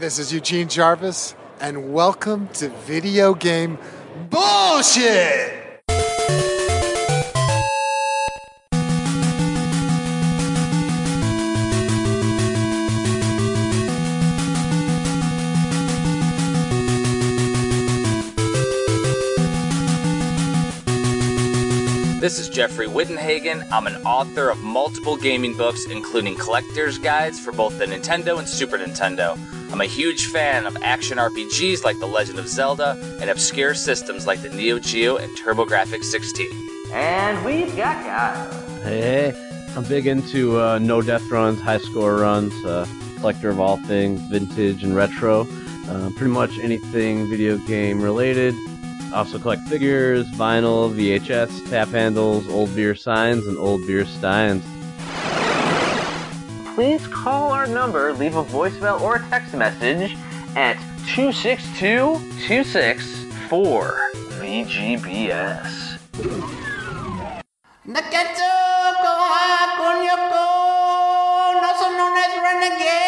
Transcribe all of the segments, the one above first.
Hi, this is Eugene Jarvis, and welcome to Video Game Bullshit! This is Jeffrey Wittenhagen. I'm an author of multiple gaming books, including collector's guides for both the Nintendo and Super Nintendo. I'm a huge fan of action RPGs like The Legend of Zelda and obscure systems like the Neo Geo and TurboGrafx 16. And we've got Kyle. Hey, I'm big into uh, no death runs, high score runs, uh, collector of all things vintage and retro. Uh, pretty much anything video game related. Also collect figures, vinyl, VHS, tap handles, old beer signs, and old beer steins. Please call our number, leave a voicemail or a text message at 262 264 VGBS. Nakatsuko hakunyo ko, nasunod as renegade.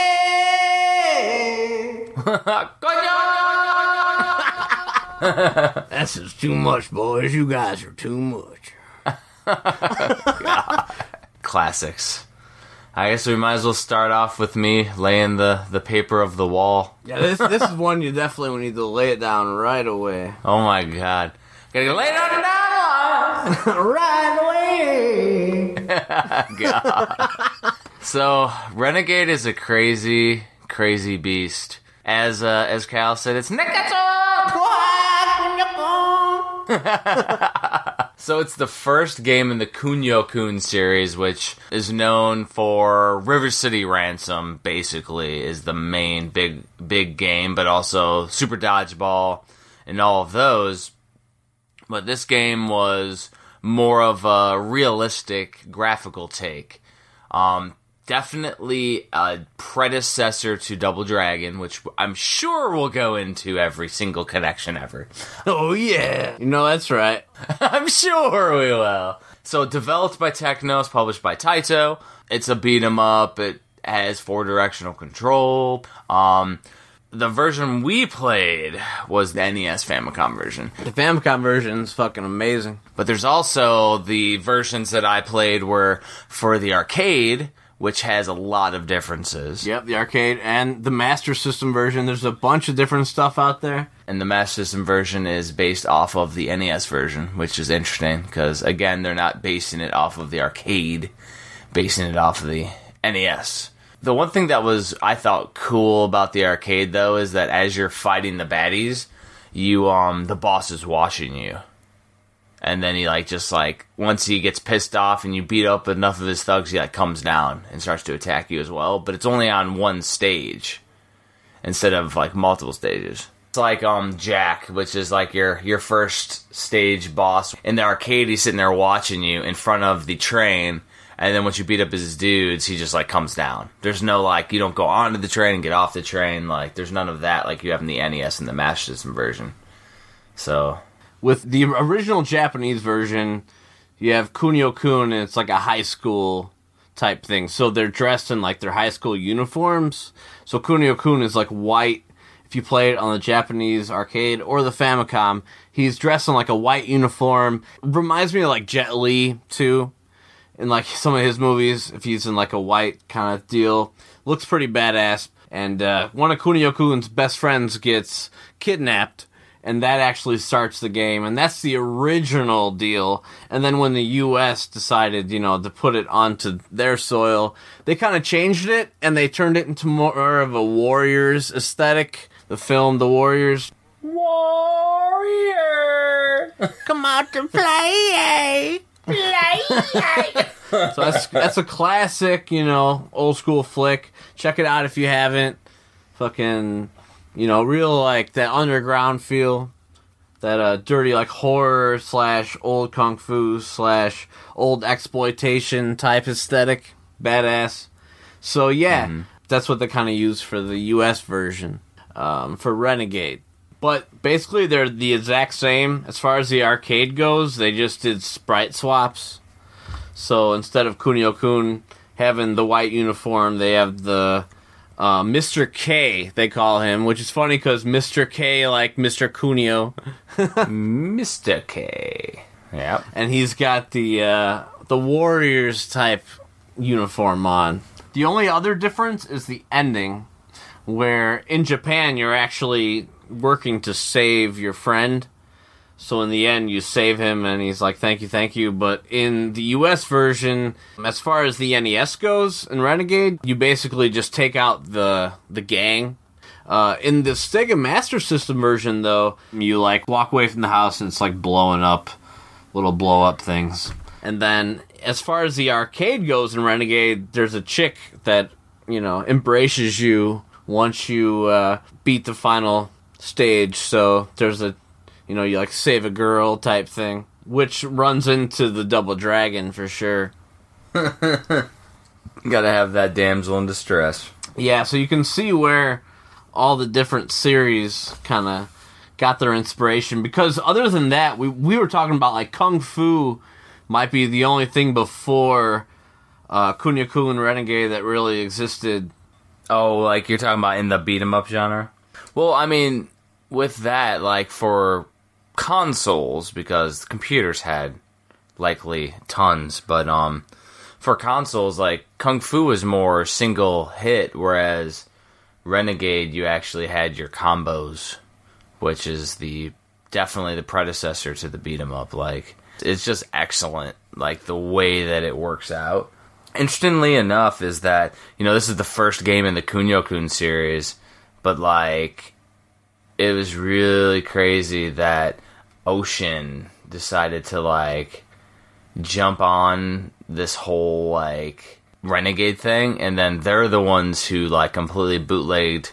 That's just too much, boys. You guys are too much. Classics. I guess we might as well start off with me laying the, the paper of the wall. Yeah, this this is one you definitely need to lay it down right away. Oh my god. Gotta lay it on down! right away. God. so, Renegade is a crazy, crazy beast. As uh, as Cal said, it's Nekatsu! So it's the first game in the Kunio Kun series, which is known for River City Ransom. Basically, is the main big big game, but also Super Dodgeball and all of those. But this game was more of a realistic graphical take. Um, definitely a predecessor to Double Dragon, which I'm sure we'll go into every single connection ever. Oh yeah, you know that's right. I'm sure we will. So, developed by Technos, published by Taito. It's a beat 'em up. It has four directional control. Um, the version we played was the NES Famicom version. The Famicom version is fucking amazing. But there's also the versions that I played were for the arcade, which has a lot of differences. Yep, the arcade and the Master System version. There's a bunch of different stuff out there. And the Master System version is based off of the NES version, which is interesting because, again, they're not basing it off of the arcade, basing it off of the NES. The one thing that was, I thought, cool about the arcade, though, is that as you're fighting the baddies, you, um, the boss is watching you. And then he, like, just, like, once he gets pissed off and you beat up enough of his thugs, he, like, comes down and starts to attack you as well. But it's only on one stage instead of, like, multiple stages. It's like um Jack, which is like your your first stage boss. In the arcade, he's sitting there watching you in front of the train, and then once you beat up his dudes, he just like comes down. There's no like you don't go onto the train and get off the train. Like there's none of that like you have in the NES and the Master System version. So With the original Japanese version, you have Kunio Kun, and it's like a high school type thing. So they're dressed in like their high school uniforms. So Kunio Kun is like white. If you play it on the Japanese arcade or the Famicom, he's dressed in like a white uniform. Reminds me of like Jet Li too, in like some of his movies. If he's in like a white kind of deal, looks pretty badass. And uh, one of Kunio Kun's best friends gets kidnapped and that actually starts the game and that's the original deal and then when the US decided you know to put it onto their soil they kind of changed it and they turned it into more of a warriors aesthetic the film the warriors Warrior. Come out to play. Eh? Play. Eh? so that's that's a classic you know old school flick check it out if you haven't fucking you know real like that underground feel that uh dirty like horror slash old kung fu slash old exploitation type aesthetic. Badass. So yeah that's what they kind of use for the us version um, for renegade. But basically they're the exact same. As far as the arcade goes they just did sprite swaps. So instead of kunio kun having the white uniform they have the uh, Mr. K, they call him, which is funny because Mr. K, like Mr. Kunio, Mr. K. Yep. and he's got the uh, the Warriors type uniform on. The only other difference is the ending, where in Japan you're actually working to save your friend. So in the end, you save him, and he's like, "Thank you, thank you." But in the U.S. version, as far as the NES goes in Renegade, you basically just take out the the gang. Uh, in the Sega Master System version, though, you like walk away from the house and it's like blowing up, little blow up things. And then, as far as the arcade goes in Renegade, there's a chick that you know embraces you once you uh, beat the final stage. So there's a you know, you like save a girl type thing, which runs into the Double Dragon for sure. Gotta have that damsel in distress. Yeah, so you can see where all the different series kind of got their inspiration because other than that, we we were talking about like Kung Fu might be the only thing before uh, Kunio Kun Renegade that really existed. Oh, like you're talking about in the beat 'em up genre? Well, I mean, with that, like for consoles, because computers had likely tons, but um, for consoles, like Kung Fu was more single hit, whereas Renegade, you actually had your combos, which is the definitely the predecessor to the beat 'em up. Like it's just excellent, like the way that it works out. Interestingly enough, is that you know this is the first game in the Kunio Kun series, but like it was really crazy that Ocean decided to like jump on this whole like renegade thing and then they're the ones who like completely bootlegged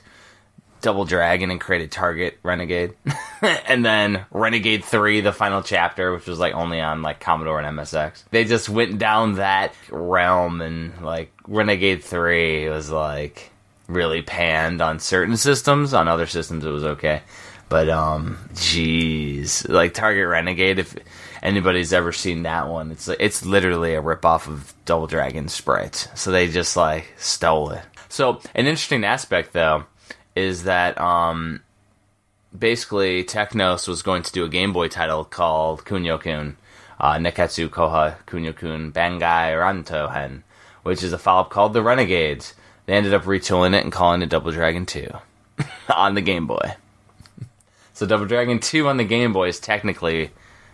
double dragon and created target renegade. And then renegade 3 the final chapter which was like only on like commodore and msx they just went down that realm and like renegade 3 was like really panned on certain systems. On other systems it was okay. But um jeez. Like target renegade if anybody's ever seen that one it's it's literally a rip off of double dragon sprites. so they just like stole it. So an interesting aspect though is that um basically technos was going to do a game boy title called kunio-kun uh, neketsu koha kunio-kun bangai ranto hen which is a follow-up called the renegades they ended up retooling it and calling it double dragon 2 on the game boy so double dragon 2 on the game boy is technically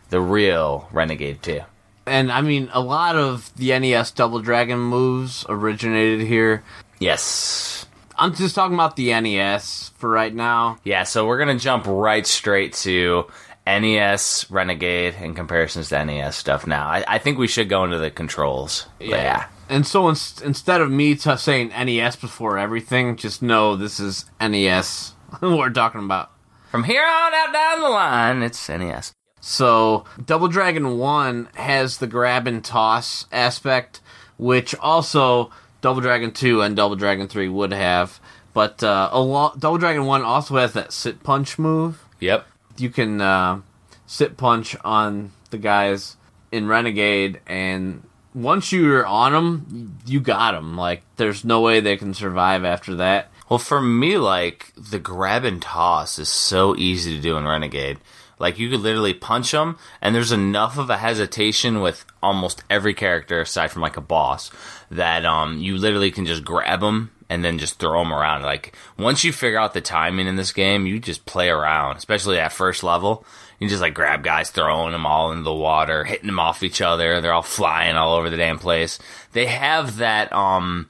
the real renegade 2 And I mean, a lot of the NES Double Dragon moves originated here. yes I'm just talking about the NES for right now. Yeah, so we're gonna jump right straight to NES Renegade in comparisons to NES stuff now. I, I think we should go into the controls. But yeah. And so ins- instead of me t- saying NES before everything, just know this is NES we're talking about. From here on out down the line, it's NES. So Double Dragon 1 has the grab and toss aspect, which also Double Dragon 2 and Double Dragon 3 would have. But uh, a lo- Double Dragon 1 also has that sit punch move. Yep. you can uh, sit punch on the guys in Renegade, and once you're on them, you got them. Like, there's no way they can survive after that. Well, for me, like the grab and toss is so easy to do in Renegade. Like you could literally punch them, and there's enough of a hesitation with almost every character aside from like a boss that um you literally can just grab them and then just throw them around. Like once you figure out the timing in this game, you just play around, especially at first level. You just like grab guys, throwing them all into the water, hitting them off each other. They're all flying all over the damn place. They have that um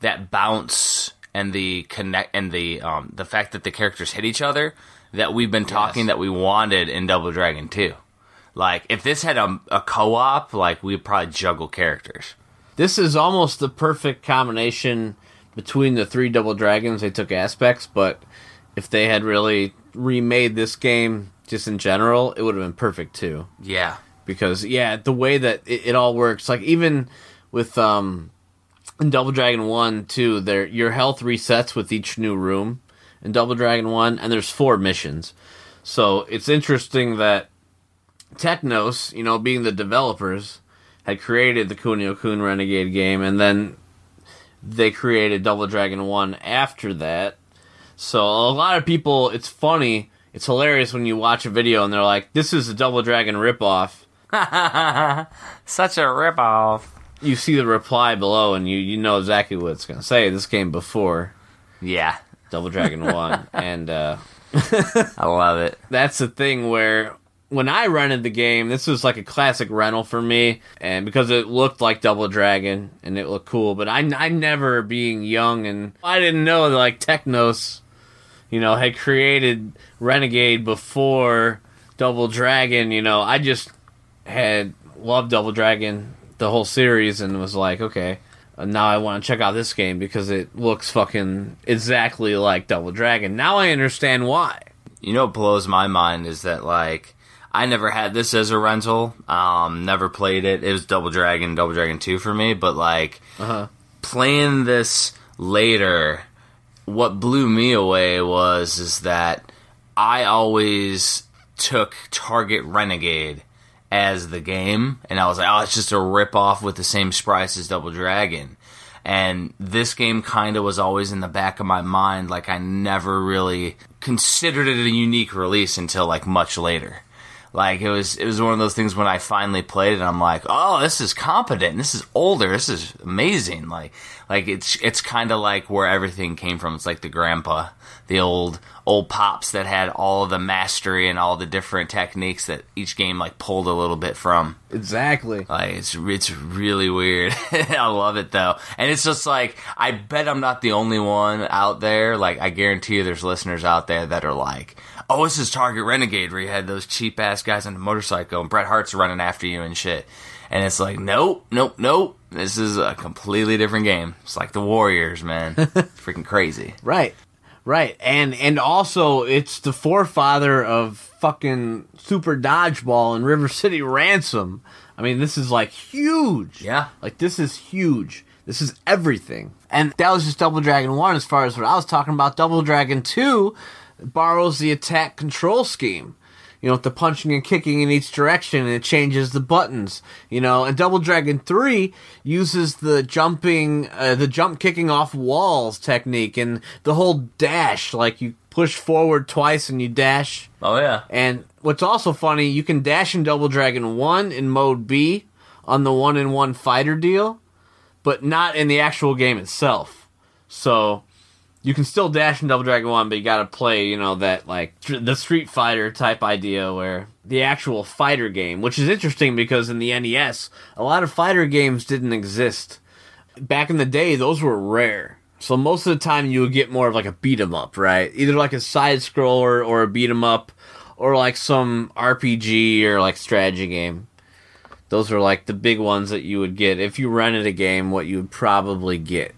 that bounce and the connect and the um the fact that the characters hit each other that we've been talking that we wanted in Double Dragon 2. Like if this had a, a co-op, like we'd probably juggle characters. This is almost the perfect combination between the three Double Dragons. They took aspects, but if they had really remade this game just in general, it would have been perfect too. Yeah. because yeah, the way that it, it all works, like even with um in Double Dragon One, too, there your health resets with each new room in Double Dragon One, and there's four missions. So it's interesting that Technos, you know, being the developers, had created the Kunio Kun Renegade game, and then they created Double Dragon 1 after that. So a lot of people, it's funny, it's hilarious when you watch a video and they're like, this is a Double Dragon ripoff. Such a ripoff. You see the reply below and you, you know exactly what it's going to say. This came before Yeah, Double Dragon 1. And uh, I love it. that's the thing where when I rented the game, this was like a classic rental for me, and because it looked like Double Dragon and it looked cool, but I, I never being young and I didn't know that like Technos, you know, had created Renegade before Double Dragon. You know, I just had loved Double Dragon the whole series and was like, okay. uh, Now I want to check out this game because it looks fucking exactly like Double Dragon. Now I understand why. You know what blows my mind is that like I never had this as a rental. Um, never played it. It was Double Dragon, Double Dragon Two for me. But like Uh-huh. playing this later, what blew me away was is that I always took Target Renegade as the game, and I was like, oh, it's just a rip off with the same sprites as Double Dragon. And this game kind of was always in the back of my mind, like I never really considered it a unique release until like much later. Like it was, it was one of those things when I finally played it. And I'm like, oh, this is competent. This is older. This is amazing. Like, like it's it's kind of like where everything came from. It's like the grandpa, the old old pops that had all the mastery and all the different techniques that each game like pulled a little bit from. Exactly. Like it's it's really weird. I love it though, and it's just like I bet I'm not the only one out there. Like I guarantee you, there's listeners out there that are like, "Oh, this is Target Renegade, where you had those cheap ass guys on a motorcycle and Bret Hart's running after you and shit." And it's like, nope, nope, nope. This is a completely different game. It's like the Warriors, man. Freaking crazy. Right. Right. And and also it's the forefather of fucking Super Dodgeball and River City Ransom. I mean, this is like huge. Yeah. Like this is huge. This is everything. And that was just Double Dragon 1 as far as what I was talking about. Double Dragon 2 borrows the attack control scheme. You know, with the punching and kicking in each direction, and it changes the buttons. You know, and Double Dragon Three uses the jumping, uh, the jump kicking off walls technique, and the whole dash. Like you push forward twice and you dash. Oh yeah. And what's also funny, you can dash in Double Dragon 1 in mode B on the one in one fighter deal, but not in the actual game itself. So you can still dash in Double Dragon 1, but you gotta play, you know, that like tr- the Street Fighter type idea where the actual fighter game, which is interesting because in the NES, a lot of fighter games didn't exist. Back in the day, those were rare. So most of the time you would get more of like a beat 'em up, right? Either like a side scroller or a beat 'em up or like some RPG or like strategy game. Those are like the big ones that you would get if you rented a game. What you would probably get.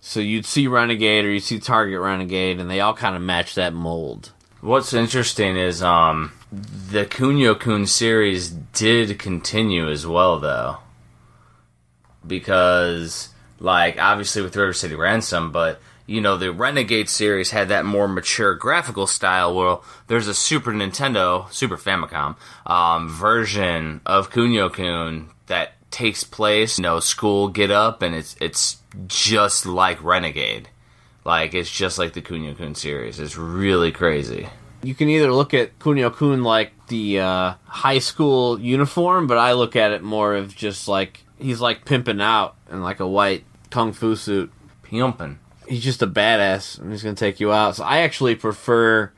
So you'd see Renegade or you see Target Renegade, and they all kind of match that mold. What's interesting is um the Kunio Kun series did continue as well though. Because like obviously with River City Ransom, but you know the Renegade series had that more mature graphical style where there's a Super Nintendo, Super Famicom um, version of Kunio Kun that takes place, you know, school get up and it's it's just like Renegade. Like it's just like the Kunio Kun series. It's really crazy. You can either look at Kunio Kun like the uh, high school uniform, but I look at it more of just like he's like pimping out in like a white kung fu suit. Pimpin'. He's just a badass, and he's gonna take you out. So I actually prefer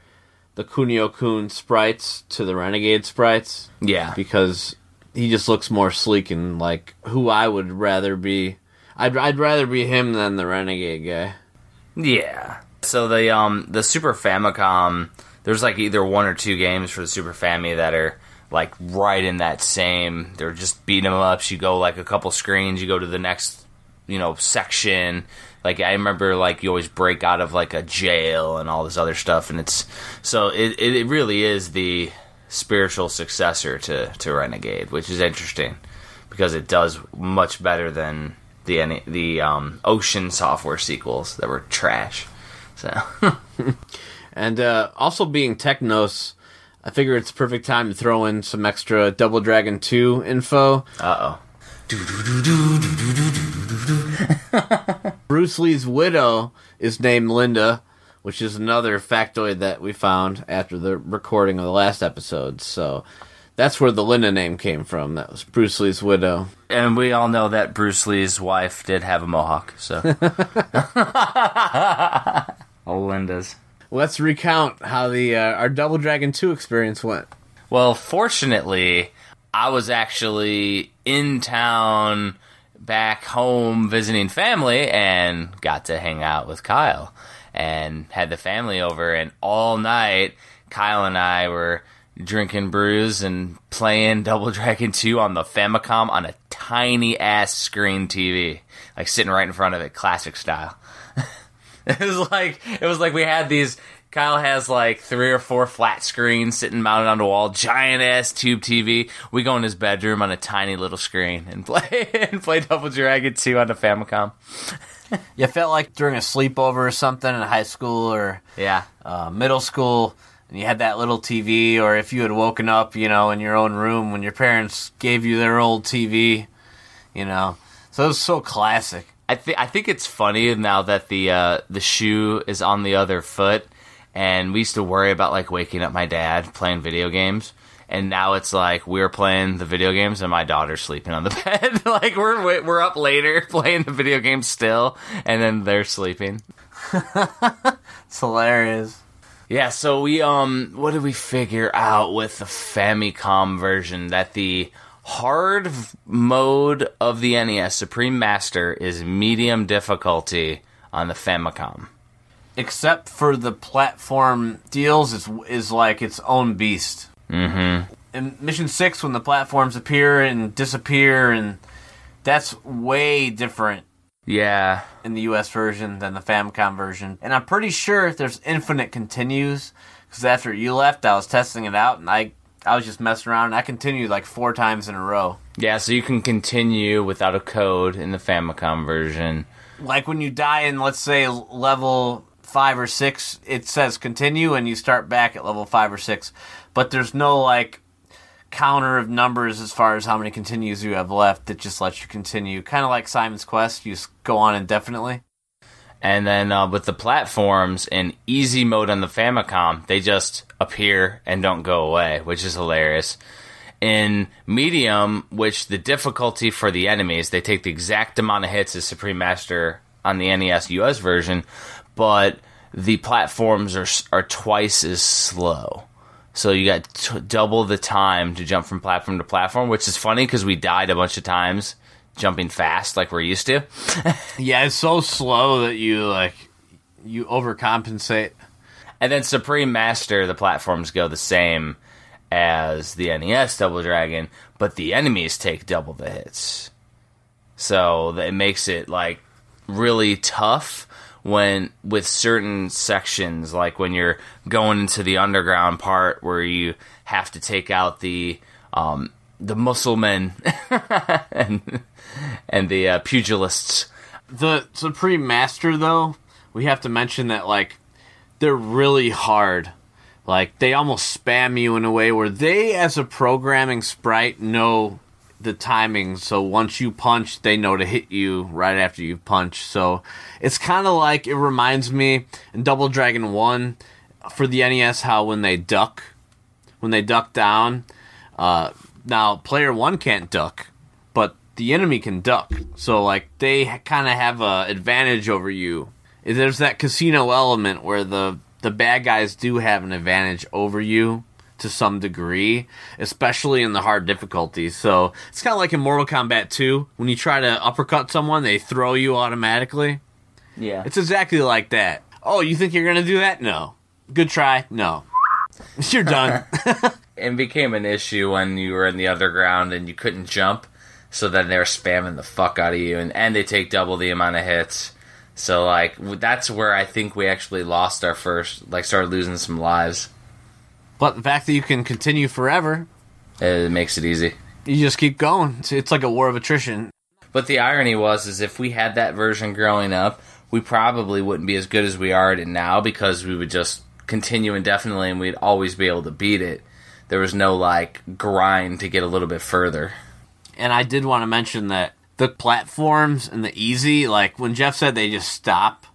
the Kunio Kun sprites to the Renegade sprites Yeah. because he just looks more sleek and like who I would rather be. I'd I'd rather be him than the Renegade guy. Yeah. So the um the Super Famicom, there's like either one or two games for the Super Famicom that are like right in that same. They're just beat 'em ups. You go like a couple screens, you go to the next, you know, section. Like I remember, like you always break out of like a jail and all this other stuff, and it's so it it, it really is the spiritual successor to to Renegade, which is interesting because it does much better than the the um, Ocean software sequels that were trash. So And uh, also being Technos, I figure it's a perfect time to throw in some extra Double Dragon 2 info. uh oh. Bruce Lee's widow is named Linda, which is another factoid that we found after the recording of the last episode. So that's where the Linda name came from. That was Bruce Lee's widow. And we all know that Bruce Lee's wife did have a mohawk, so. oh, Linda's. Let's recount how the uh, our Double Dragon 2 experience went. Well, fortunately, I was actually in town back home visiting family and got to hang out with Kyle and had the family over and all night Kyle and I were drinking brews and playing Double Dragon 2 on the Famicom on a tiny ass screen TV, like sitting right in front of it, classic style. it was like it was like we had these Kyle has like three or four flat screens sitting mounted on the wall, giant ass tube TV. We go in his bedroom on a tiny little screen and play and play Double Dragon 2 on the Famicom. You felt like during a sleepover or something in high school or Yeah. uh, middle school, and you had that little TV, or if you had woken up, you know, in your own room when your parents gave you their old TV, you know. So it was so classic. I think I think it's funny now that the uh, the shoe is on the other foot, and we used to worry about like waking up my dad playing video games, and now it's like we're playing the video games and my daughter's sleeping on the bed. like we're we're up later playing the video games still, and then they're sleeping. It's hilarious. Yeah, so we um what did we figure out with the Famicom version that the hard v- mode of the NES Supreme Master is medium difficulty on the Famicom. Except for the platform deals, is is like its own beast. Mm-hmm. in Mission Six when the platforms appear and disappear, and that's way different Yeah. in the U.S. version than the Famicom version. And I'm pretty sure there's infinite continues because after you left, I was testing it out, and I I was just messing around, and I continued like four times in a row. Yeah, so you can continue without a code in the Famicom version. Like when you die in, let's say, level five or six, it says continue, and you start back at level five or six, but there's no like counter of numbers as far as how many continues you have left that just lets you continue. Kind of like Simon's Quest, you just go on indefinitely. And then uh, with the platforms in easy mode on the Famicom, they just appear and don't go away, which is hilarious. In medium, which the difficulty for the enemies, they take the exact amount of hits as Supreme Master on the NES US version, but the platforms are are twice as slow. So you got t- double the time to jump from platform to platform, which is funny because we died a bunch of times jumping fast like we're used to. Yeah, it's so slow that you like you overcompensate. And then Supreme Master, the platforms go the same as the NES Double Dragon, but the enemies take double the hits. So it makes it like really tough when with certain sections, like when you're going into the underground part where you have to take out the um, the muscle men and and the uh, pugilists. The Supreme Master, though, we have to mention that like they're really hard. Like they almost spam you in a way where they, as a programming sprite, know the timing. So once you punch, they know to hit you right after you punch. So it's kind of like it reminds me in Double Dragon One for the NES how when they duck, when they duck down. Uh, now player one can't duck, but the enemy can duck. So like they kind of have a advantage over you. There's that casino element where the the bad guys do have an advantage over you to some degree, especially in the hard difficulties. So it's kind of like in Mortal Kombat 2 when you try to uppercut someone, they throw you automatically. Yeah. It's exactly like that. Oh, you think you're gonna do that? No. Good try. No. You're done. it became an issue when you were in the underground and you couldn't jump. So then they're spamming the fuck out of you, and, and they take double the amount of hits. So like that's where I think we actually lost our first, like started losing some lives. But the fact that you can continue forever, It makes it easy. you just keep going. It's, it's like a war of attrition. But the irony was, is if we had that version growing up, we probably wouldn't be as good as we are at it now because we would just continue indefinitely and we'd always be able to beat it. There was no like grind to get a little bit further. And I did want to mention that the platforms and the easy, like when Jeff said they just stop,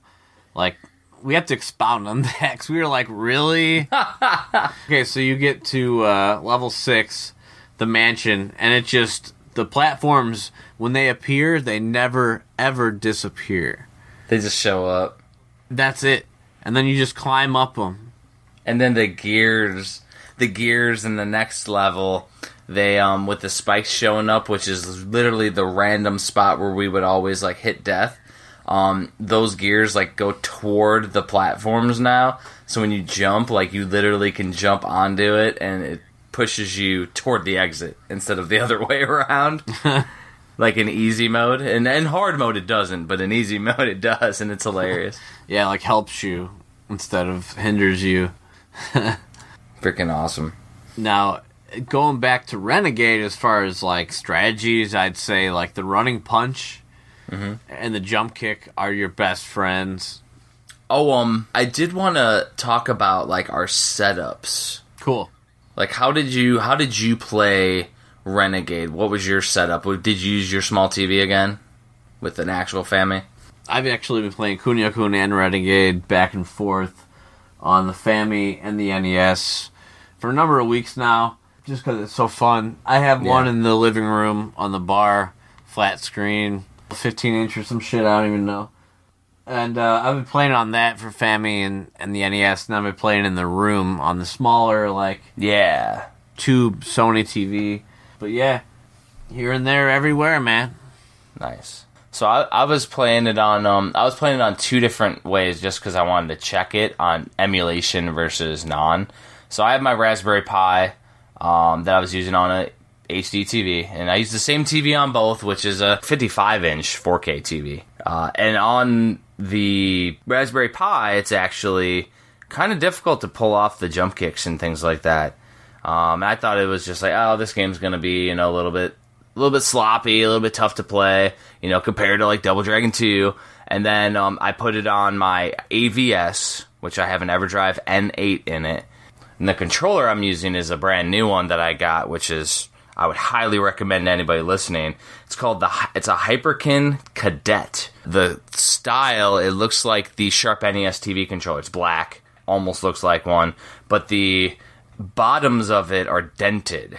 like we have to expound on that because we were like, really? okay, so you get to uh, level six, the mansion, and it just the platforms when they appear, they never ever disappear. They just show up. That's it, and then you just climb up them. And then the gears, the gears in the next level, they um with the spikes showing up, which is literally the random spot where we would always like hit death. Um, those gears like go toward the platforms now. So when you jump, like you literally can jump onto it, and it pushes you toward the exit instead of the other way around. like in easy mode, and in hard mode it doesn't, but in easy mode it does, and it's hilarious. Yeah, like helps you instead of hinders you. Freaking awesome. Now, going back to Renegade, as far as like strategies, I'd say like the running punch and the jump kick are your best friends. Oh, um, I did want to talk about like our setups. Cool. Like, how did you how did you play Renegade? What was your setup? Did you use your small TV again with an actual family? I've actually been playing Kunio Kun and Renegade back and forth on the Fami and the NES for a number of weeks now, just because it's so fun. I have Yeah. one in the living room on the bar, flat screen, 15 inch or some shit, I don't even know. And uh, I've been playing on that for Family and, and the NES, and I've been playing in the room on the smaller, like, Yeah. tube Sony TV. But yeah, here and there, everywhere, man. Nice. So I, I was playing it on um I was playing it on two different ways just because I wanted to check it on emulation versus non. So I have my Raspberry Pi um, that I was using on a HD TV, and I use the same TV on both, which is a 55 inch 4K TV. Uh, and on the Raspberry Pi, it's actually kind of difficult to pull off the jump kicks and things like that. Um, I thought it was just like, oh, this game's gonna be you know a little bit a little bit sloppy, a little bit tough to play, you know, compared to like Double Dragon 2. And then um, I put it on my AVS, which I have an EverDrive N8 in it. And the controller I'm using is a brand new one that I got, which is I would highly recommend to anybody listening. It's called the it's a Hyperkin Cadet. The style it looks like the Sharp NES TV controller. It's black, almost looks like one, but the bottoms of it are dented.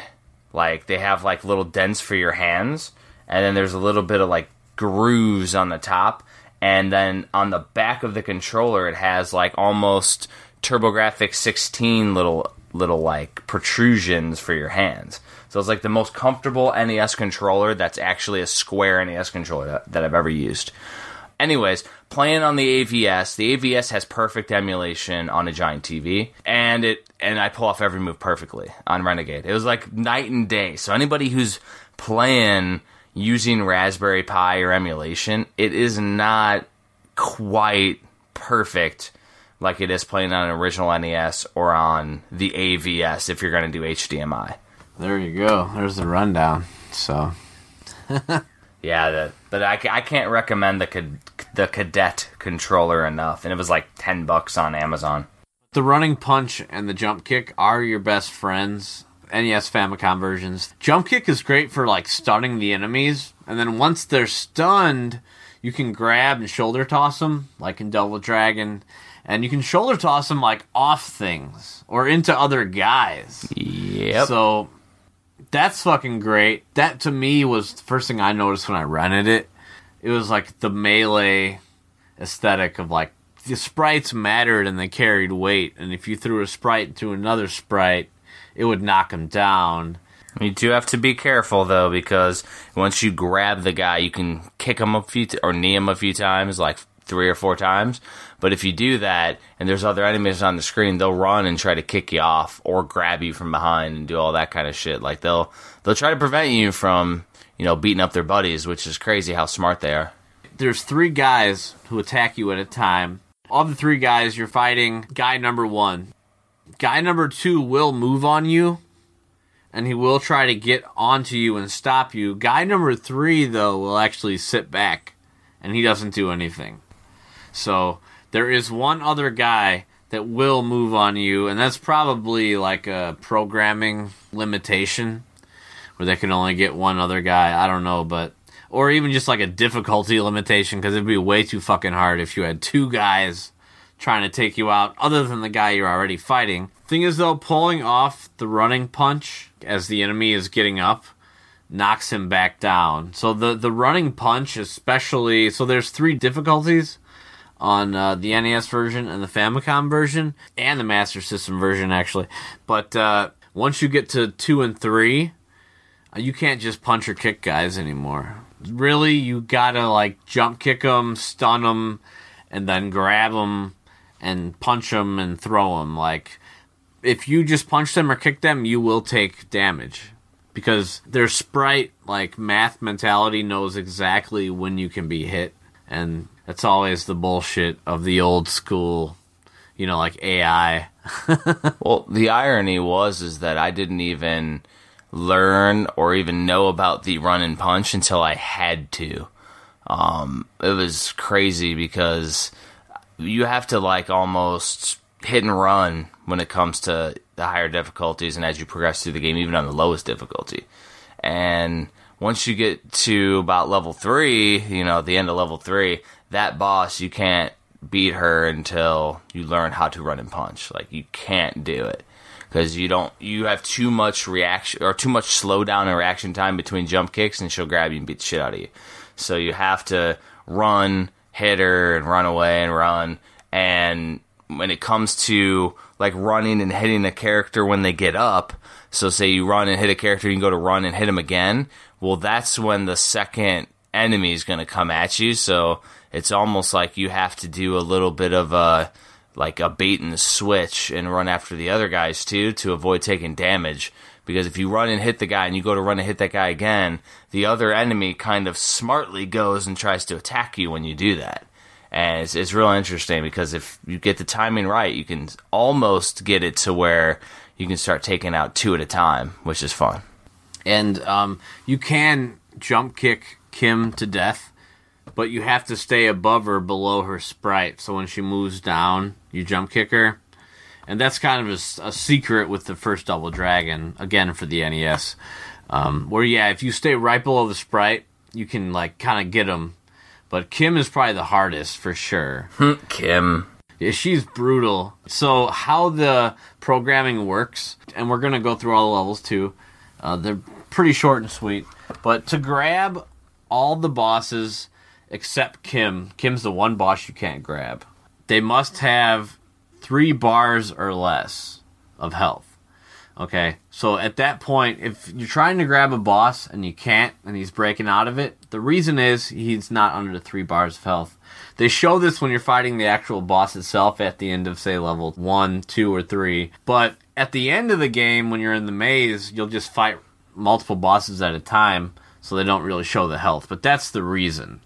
Like they have like little dents for your hands, and then there's a little bit of like grooves on the top, and then on the back of the controller it has like almost TurboGrafx 16 little little like protrusions for your hands. So it's like the most comfortable NES controller that's actually a square NES controller that, that I've ever used. Anyways, playing on the AVS, the AVS has perfect emulation on a giant TV, and it and I pull off every move perfectly on Renegade. It was like night and day. So anybody who's playing using Raspberry Pi or emulation, it is not quite perfect like it is playing on an original NES or on the AVS if you're going to do HDMI. There you go. There's the rundown. So Yeah, the, but I, I can't recommend the the cadet controller enough, and it was like ten bucks on Amazon. the running punch and the jump kick are your best friends. NES Famicom versions. Jump kick is great for like stunning the enemies, and then once they're stunned, you can grab and shoulder toss them, like in Double Dragon, and you can shoulder toss them like off things or into other guys. Yep. So that's fucking great. That to me was the first thing I noticed when I rented it. It was like the melee aesthetic of like the sprites mattered and they carried weight, and if you threw a sprite to another sprite, it would knock him down. You do have to be careful though, because once you grab the guy, you can kick him a few t- or knee him a few times, like three or four times. But if you do that, and there's other enemies on the screen, they'll run and try to kick you off or grab you from behind and do all that kind of shit. Like they'll they'll try to prevent you from you know beating up their buddies, which is crazy how smart they are. There's three guys who attack you at a time. Of the three guys, you're fighting guy number one. Guy number two will move on you, and he will try to get onto you and stop you. Guy number three, though, will actually sit back, and he doesn't do anything. So there is one other guy that will move on you, and that's probably like a programming limitation where they can only get one other guy. I don't know, but or even just like a difficulty limitation because it'd be way too fucking hard if you had two guys trying to take you out other than the guy you're already fighting. Thing is though, pulling off the running punch as the enemy is getting up knocks him back down. So the the running punch especially so there's three difficulties on uh, the NES version and the Famicom version and the Master System version actually. But uh, once you get to 2 and 3, uh, you can't just punch or kick guys anymore. Really, you gotta like jump kick them, stun them, and then grab them and punch them and throw them. Like, if you just punch them or kick them, you will take damage because their sprite, like math mentality, knows exactly when you can be hit, and that's always the bullshit of the old school, you know, like AI. Well, the irony was is that I didn't even learn or even know about the run and punch until I had to. Um, it was crazy because you have to like almost hit and run when it comes to the higher difficulties and as you progress through the game, even on the lowest difficulty. And once you get to about level three, you know, the end of level three, that boss, you can't beat her until you learn how to run and punch. Like, you can't do it. Because you don't, you have too much reaction, or too much slowdown and reaction time between jump kicks, and she'll grab you and beat the shit out of you. So you have to run, hit her, and run away and run. And when it comes to like running and hitting a character when they get up, so say you run and hit a character, you can go to run and hit him again. Well, that's when the second enemy is going to come at you. So it's almost like you have to do a little bit of a like a bait and switch and run after the other guys too to avoid taking damage. Because if you run and hit the guy and you go to run and hit that guy again, the other enemy kind of smartly goes and tries to attack you when you do that. And it's, it's real interesting because if you get the timing right, you can almost get it to where you can start taking out two at a time, which is fun. and um, you can jump kick Kim to death, but you have to stay above her, below her sprite. So when she moves down, you jump kick her, and that's kind of a secret with the first Double Dragon. Again, for the NES, um, where yeah, if you stay right below the sprite, you can like kind of get them. But Kim is probably the hardest for sure. Kim. Yeah, she's brutal. So how the programming works, and we're gonna go through all the levels too. Uh, they're pretty short and sweet. But to grab all the bosses except Kim, Kim's the one boss you can't grab. They must have three bars or less of health. Okay, so at that point, if you're trying to grab a boss and you can't, and he's breaking out of it, the reason is he's not under the three bars of health. They show this when you're fighting the actual boss itself at the end of, say, level one, two, or three. But at the end of the game, when you're in the maze, you'll just fight multiple bosses at a time, so they don't really show the health. But that's the reason.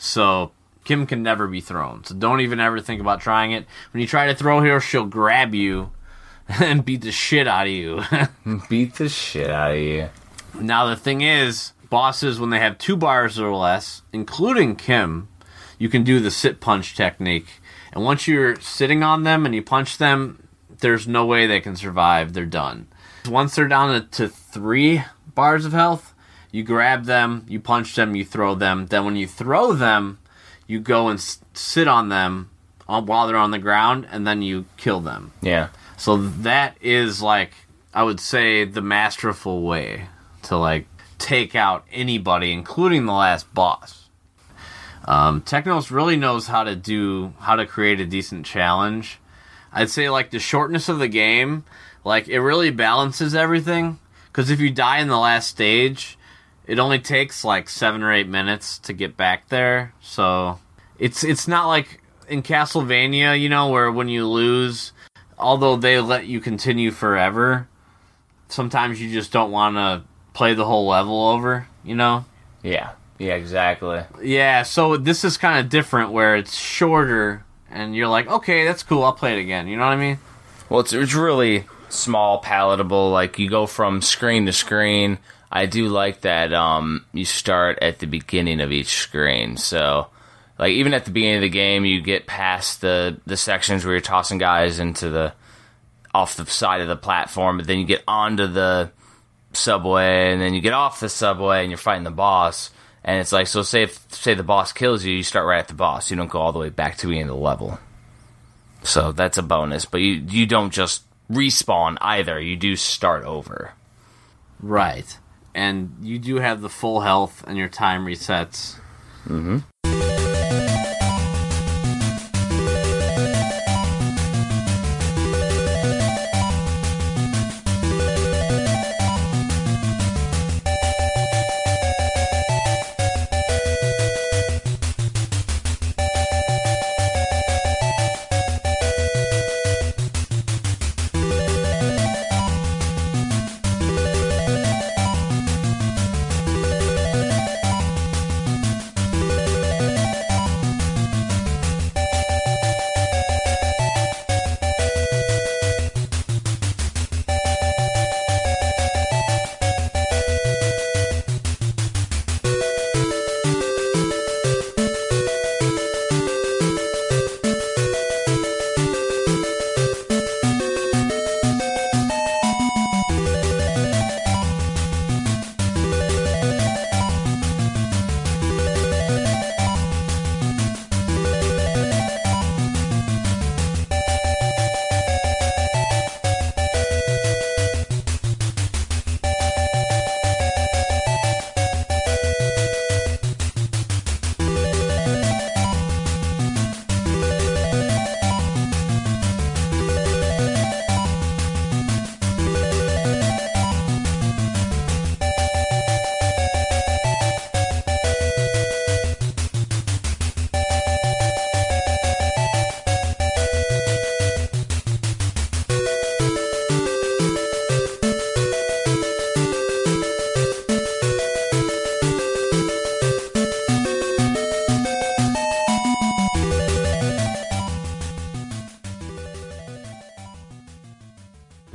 So Kim can never be thrown. So don't even ever think about trying it. When you try to throw her, she'll grab you and beat the shit out of you. Beat the shit out of you. now the thing is, bosses when they have two bars or less, including Kim, you can do the sit punch technique. And once you're sitting on them and you punch them, there's no way they can survive. They're done. Once they're down to, to three bars of health, you grab them, you punch them, you throw them. Then when you throw them, you go and s- sit on them uh, while they're on the ground, and then you kill them. Yeah. So that is like I would say the masterful way to like take out anybody, including the last boss. Um, Technos really knows how to do how to create a decent challenge. I'd say like the shortness of the game, like it really balances everything. Because if you die in the last stage, it only takes like seven or eight minutes to get back there. So it's it's not like in Castlevania, you know, where when you lose, although they let you continue forever, sometimes you just don't want to play the whole level over, you know? Yeah. Yeah, exactly. Yeah, so this is kind of different where it's shorter and you're like, okay, that's cool, I'll play it again. You know what I mean? Well, it's, it's really small, palatable. Like you go from screen to screen. I do like that. Um, you start at the beginning of each screen, so like even at the beginning of the game, you get past the the sections where you're tossing guys into the off the side of the platform, but then you get onto the subway, and then you get off the subway, and you're fighting the boss. And it's like so say if say the boss kills you, you start right at the boss. You don't go all the way back to the end of the level. So that's a bonus, but you you don't just respawn either. You do start over. Right. And you do have the full health and your time resets. Mm-hmm.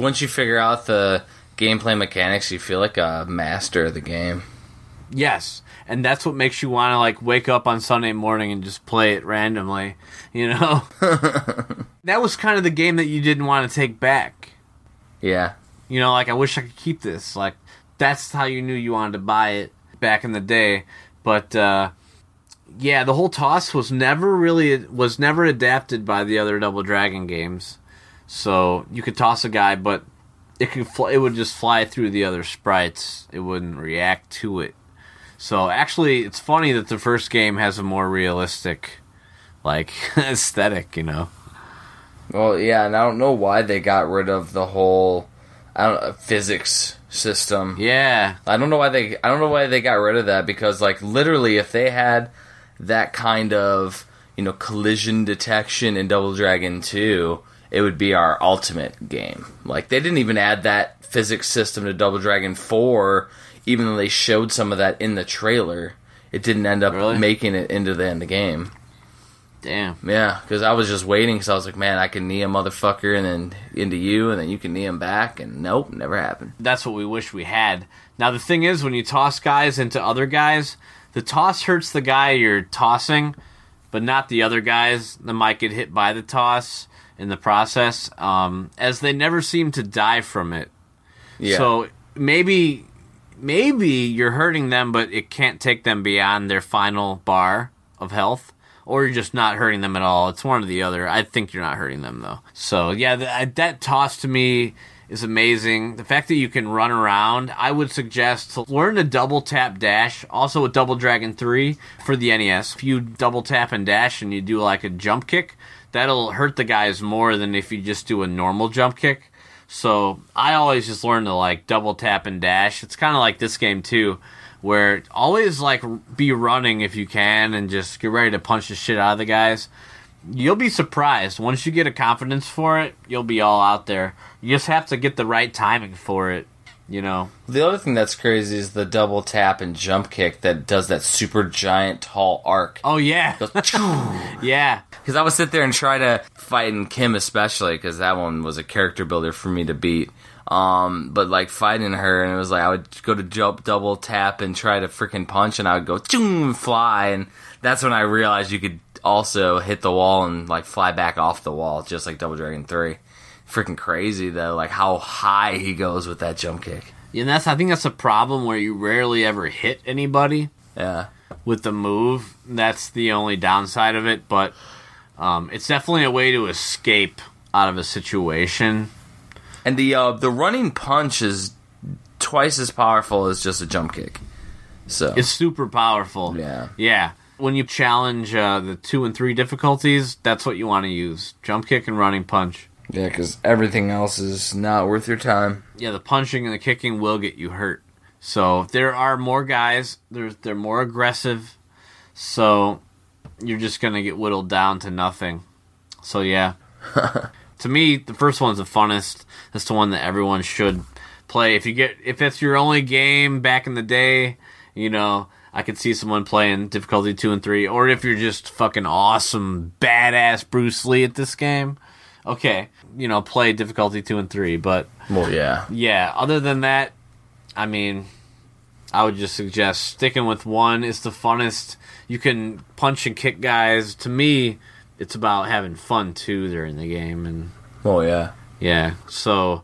Once you figure out the gameplay mechanics, you feel like a master of the game. Yes. And that's what makes you want to like wake up on Sunday morning and just play it randomly, you know? that was kind of the game that you didn't want to take back. Yeah. You know, like I wish I could keep this. Like that's how you knew you wanted to buy it back in the day. But uh yeah, the whole toss was never really was never adapted by the other Double Dragon games. So you could toss a guy, but it could fl- it would just fly through the other sprites. It wouldn't react to it. So actually, it's funny that the first game has a more realistic, like aesthetic. You know. Well, yeah, and I don't know why they got rid of the whole I don't know, physics system. Yeah. I don't know why they I don't know why they got rid of that because like literally if they had that kind of, you know, collision detection in Double Dragon 2, it would be our ultimate game. Like they didn't even add that physics system to Double Dragon 4 even though they showed some of that in the trailer. It didn't end up Really? making it into the end of the game. Damn. Yeah, because I was just waiting because I was like, man, I can knee a motherfucker and then into you, and then you can knee him back, and nope, never happened. That's what we wish we had. Now the thing is, when you toss guys into other guys, the toss hurts the guy you're tossing, but not the other guys that might get hit by the toss in the process. Um, as they never seem to die from it. Yeah. So maybe maybe you're hurting them, but it can't take them beyond their final bar of health, or you're just not hurting them at all. It's one or the other. I think you're not hurting them though. So yeah, th- that toss to me is amazing. The fact that you can run around, I would suggest to learn to double tap dash. Also with Double Dragon 3 for the NES. If you double tap and dash and you do like a jump kick, that'll hurt the guys more than if you just do a normal jump kick. So I always just learn to like double tap and dash. It's kind of like this game too, where always like be running if you can and just get ready to punch the shit out of the guys. You'll be surprised once you get a confidence for it. You'll be all out there. You just have to get the right timing for it. You know. The other thing that's crazy is the double tap and jump kick that does that super giant tall arc. Oh yeah, yeah. Because I would sit there and try to fight in Kim, especially because that one was a character builder for me to beat. Um, but like fighting her, and it was like I would go to jump, double tap, and try to freaking punch, and I would go choom, fly, and that's when I realized you could also hit the wall and like fly back off the wall, just like Double Dragon Three. Freaking crazy though, like how high he goes with that jump kick. And that's I think that's a problem where you rarely ever hit anybody. Yeah. with the move. That's the only downside of it, but um, it's definitely a way to escape out of a situation. And the uh, the running punch is twice as powerful as just a jump kick. So It's super powerful. Yeah. Yeah. When you challenge uh, the two and three difficulties, that's what you want to use jump kick and running punch. yeah, because everything else is not worth your time. Yeah, the punching and the kicking will get you hurt. So there are more guys, they're, they're more aggressive. So you're just going to get whittled down to nothing. So yeah. to me, the first one's the funnest. That's the one that everyone should play. If you get if it's your only game back in the day, you know, I could see someone playing difficulty 2 and 3 or if you're just fucking awesome badass Bruce Lee at this game, okay, you know, play difficulty 2 and 3, but Well, yeah. yeah, other than that, I mean, I would just suggest sticking with one. It's the funnest. You can punch and kick guys. To me, it's about having fun too during the game, and oh yeah. yeah. So,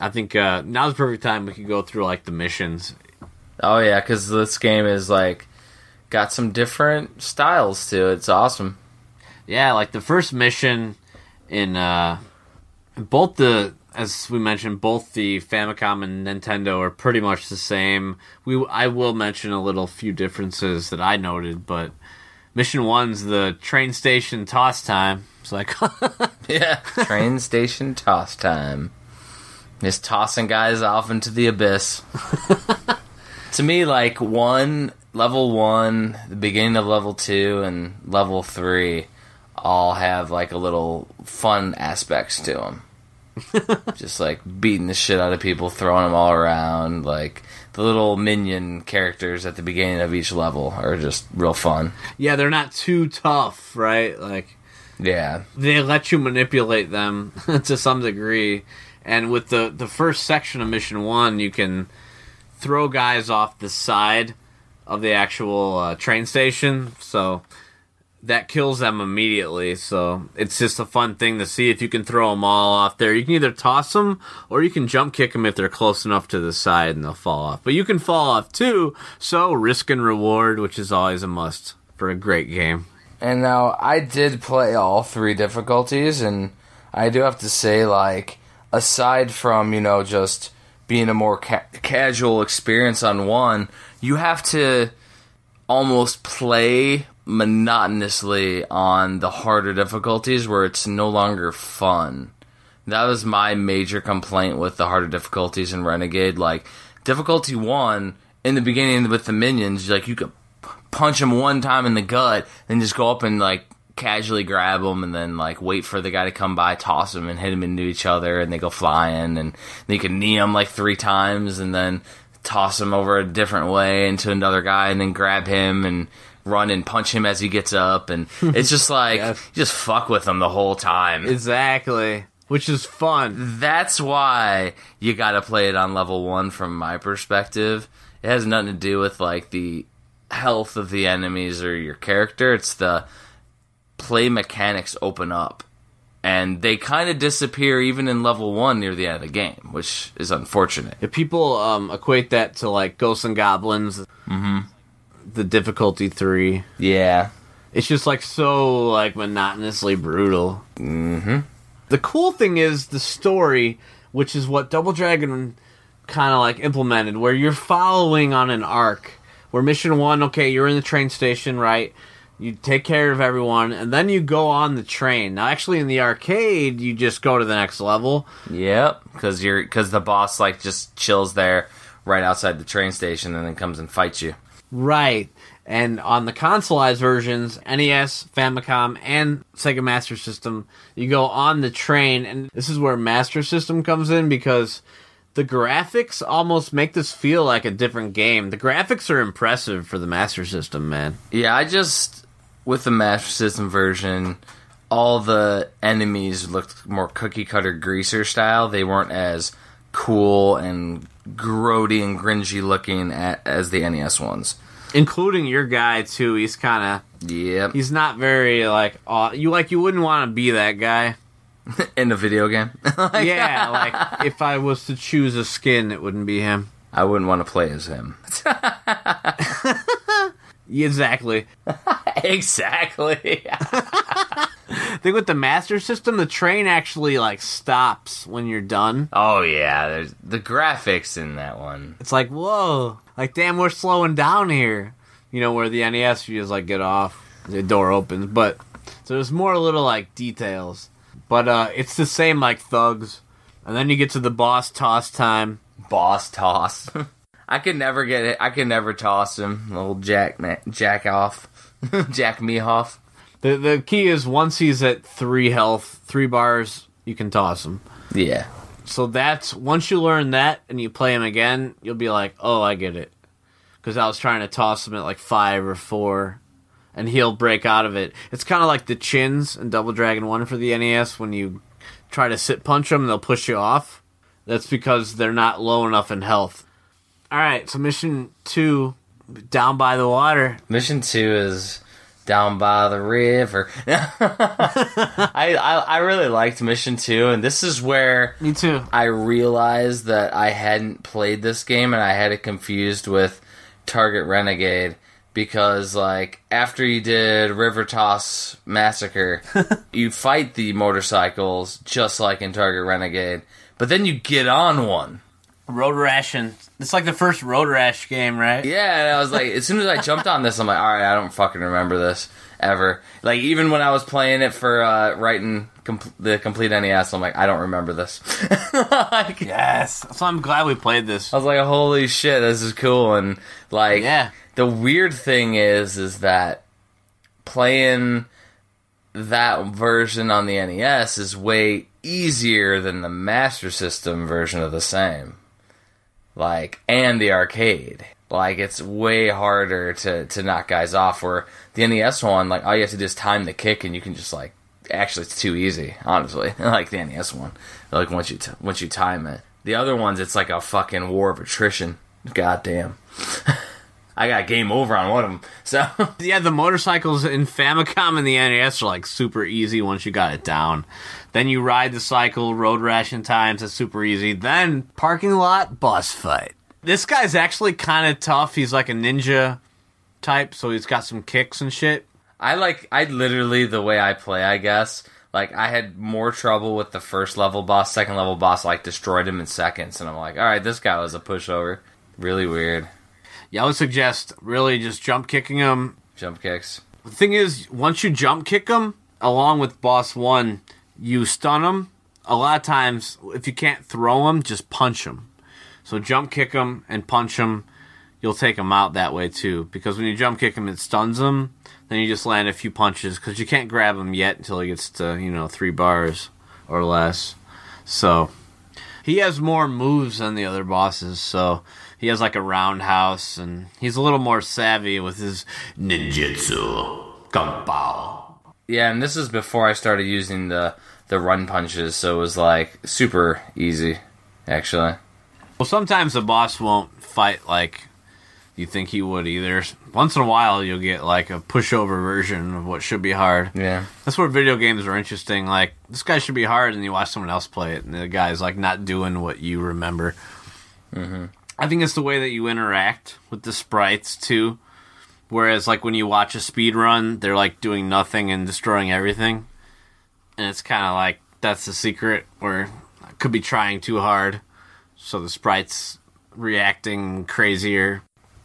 I think uh, now's the perfect time we could go through like the missions. Oh yeah, because this game is like got some different styles to it. It's awesome. Yeah, like the first mission in uh, both the as we mentioned, both the Famicom and Nintendo are pretty much the same. We I will mention a little few differences that I noted, but mission one's the train station toss time. It's like Yeah. Train station toss time. Just tossing guys off into the abyss. to me, like one level one, the beginning of level two, and level three all have like a little fun aspects to them. Just like beating the shit out of people, throwing them all around. Like the little minion characters at the beginning of each level are just real fun. yeah, they're not too tough, right? Like Yeah. they let you manipulate them to some degree. And with the the first section of mission one, you can throw guys off the side of the actual uh, train station, so that kills them immediately. So it's just a fun thing to see if you can throw them all off there. You can either toss them or you can jump kick them if they're close enough to the side and they'll fall off. But you can fall off too. So risk and reward, which is always a must for a great game. And now I did play all three difficulties, and I do have to say, like, aside from you know just being a more ca- casual experience on one, you have to almost play monotonously on the harder difficulties where it's no longer fun. That was my major complaint with the harder difficulties in Renegade. Like difficulty one in the beginning with the minions, like you could punch them one time in the gut, then just go up and like casually grab them, and then like wait for the guy to come by, toss them, and hit them into each other, and they go flying, and then you can knee them like three times, and then toss him over a different way into another guy, and then grab him and run and punch him as he gets up, and it's just like Yes. you just fuck with him the whole time. Exactly. Which is fun. That's why you got to play it on level one from my perspective. It has nothing to do with like the health of the enemies or your character. It's the play mechanics open up. And they kind of disappear even in level one near the end of the game, which is unfortunate. If people um, equate that to like Ghosts and Goblins, the difficulty three, Yeah. it's just like so like monotonously brutal. Mm-hmm. The cool thing is the story, which is what Double Dragon kind of like implemented, where you're following on an arc. Where mission one, okay, you're in the train station, right? You take care of everyone, and then you go on the train. Now, actually, in the arcade, you just go to the next level. Yep. Because you're because the boss like just chills there right outside the train station and then comes and fights you. Right. And on the consoleized versions, NES, Famicom, and Sega Master System, you go on the train, and this is where Master System comes in because the graphics almost make this feel like a different game. The graphics are impressive for the Master System, man. Yeah, I just with the Master System version, all the enemies looked more cookie cutter greaser style. They weren't as cool and grody and gringy looking at, as the NES ones. Including your guy too. He's kind of yeah. he's not very like aw- you like you wouldn't want to be that guy. In the video game, Like, yeah, like if I was to choose a skin, it wouldn't be him. I wouldn't want to play as him. Exactly. exactly. I think with the Master System, the train actually like stops when you're done. oh yeah, there's the graphics in that one. It's like whoa, like damn, we're slowing down here. You know where the NES you just like get off, the door opens, but so there's more little like details. But uh it's the same like thugs, and then you get to the boss toss time. Boss toss. I could never get it. I could never toss him. Old Jack, ma- Jack off, Jack me off. The the key is once he's at three health, three bars, you can toss him. Yeah. So that's once you learn that and you play him again, you'll be like, oh, I get it. Because I was trying to toss him at like five or four, and he'll break out of it. It's kind of like the chins in Double Dragon One for the NES when you try to sit punch them, they'll push you off. That's because they're not low enough in health. All right, so mission two, down by the water. Mission two is down by the river. I, I I really liked mission two, and this is where Me too. I realized that I hadn't played this game and I had it confused with Target Renegade because like after you did River Toss Massacre, you fight the motorcycles just like in Target Renegade, but then you get on one. Road Ration. It's like the first Road Rash game, right? Yeah, and I was like, as soon as I jumped on this, I'm like, all right, I don't fucking remember this ever. Like even when I was playing it for uh, writing com- the complete NES, I'm like, I don't remember this. Like, Yes. So I'm glad we played this. I was like, holy shit, this is cool. And like, Yeah. the weird thing is, is that playing that version on the NES is way easier than the Master System version of the same. Like, and the arcade. Like, it's way harder to, to knock guys off. Where the NES one, like, all you have to do is time the kick and you can just, like, actually, it's too easy, honestly. like the NES one. Like, once you, t- once you time it. The other ones, it's like a fucking war of attrition. Goddamn. I got game over on one of them. So, Yeah, the motorcycles in Famicom and the NES are like super easy once you got it down. Then you ride the cycle, road ration times, that's super easy. Then parking lot boss fight. This guy's actually kind of tough. He's like a ninja type, so he's got some kicks and shit. I like I literally the way I play, I guess. Like I had more trouble with the first level boss, second level boss like destroyed him in seconds and I'm like, "All right, this guy was a pushover." Really weird. Yeah, I would suggest really just jump kicking him. Jump kicks. The thing is, once you jump kick him, along with boss one, you stun him. A lot of times, if you can't throw him, just punch him. So jump kick him and punch him. You'll take him out that way too. Because when you jump kick him, it stuns him. Then you just land a few punches because you can't grab him yet until he gets to you know three bars or less. So he has more moves than the other bosses. So he has like a roundhouse and he's a little more savvy with his ninjutsu. Gunpao. Yeah, and this is before I started using the the run punches, so it was like super easy actually. Well, sometimes the boss won't fight like you think he would either. Once in a while, you'll get like a pushover version of what should be hard. Yeah. That's where video games are interesting. Like this guy should be hard, and you watch someone else play it, and the guy's like not doing what you remember. Mm-hmm. I think it's the way that you interact with the sprites too. Whereas, like when you watch a speed run, they're like doing nothing and destroying everything, and it's kind of like that's the secret. Where I could be trying too hard, so the sprites reacting crazier.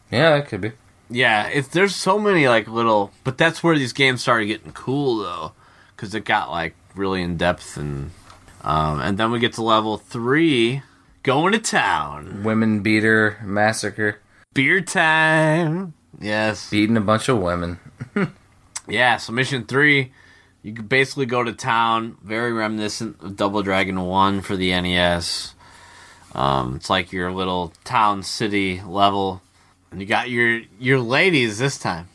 Yeah, that could be. Yeah, it's there's so many like little, but that's where these games started getting cool though, because it got like really in depth and um, and then we get to level three, going to town, Women beater massacre, beer time. Yes, beating a bunch of women. yeah. So mission three, you could basically go to town, very reminiscent of Double Dragon One for the NES. Um, it's like your little town city level, and you got your your ladies this time.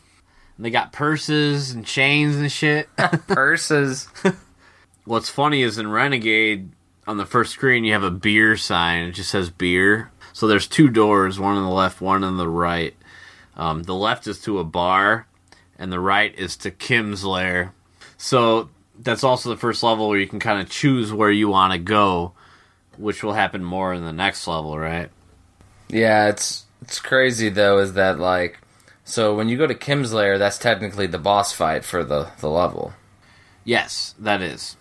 And they got purses and chains and shit. Purses. What's funny is in Renegade, on the first screen, you have a beer sign. It just says beer. So there's two doors, one on the left, one on the right. Um, the left is to a bar, and the right is to Kim's lair. So that's also the first level where you can kind of choose where you want to go, which will happen more in the next level, right? Yeah, it's it's crazy though. Is that like So when you go to Kim's lair, that's technically the boss fight for the, the level. Yes, that is.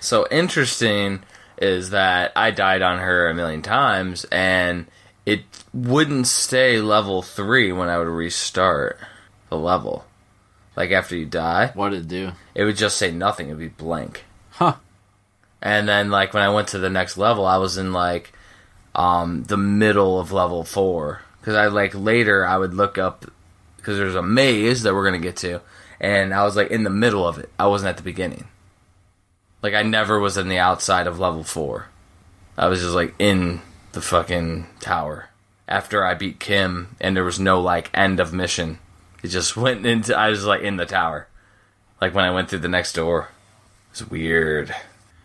So interesting is that I died on her a million times and it wouldn't stay level 3 when I would restart the level. Like after you die, What did it do? it would just say nothing, it'd be blank. Huh. And then like when I went to the next level, I was in like um the middle of level 4 cuz I like later I would look up cuz there's a maze that we're going to get to and I was like in the middle of it. I wasn't at the beginning. Like I never was in the outside of level 4. I was just like in the fucking tower after I beat Kim and there was no like end of mission. It just went into I was like in the tower. Like when I went through the next door. It's weird.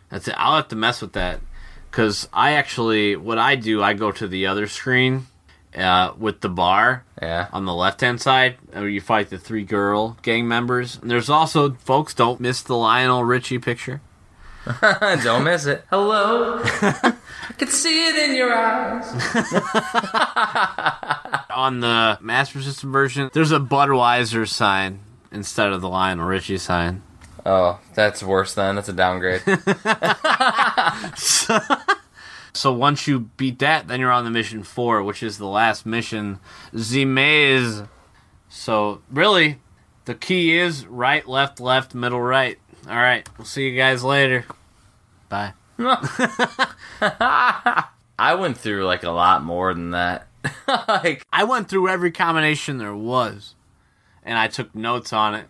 That's it. I'll have to mess with that because I actually, what I do, I go to the other screen uh, with the bar Yeah. on the left hand side, where you fight the three girl gang members. And there's also, folks, don't miss the Lionel Richie picture. Don't miss it. Hello. I can see it in your eyes. On the Master System version, there's a Budweiser sign instead of the Lionel Richie sign. Oh, that's worse then. That's a downgrade. So once you beat that, then you're on the mission four, which is the last mission, the maze. So really, the key is right, left, left, middle, right. All right, we'll see you guys later. Bye. I went through like a lot more than that. like, I went through every combination there was, and I took notes on it.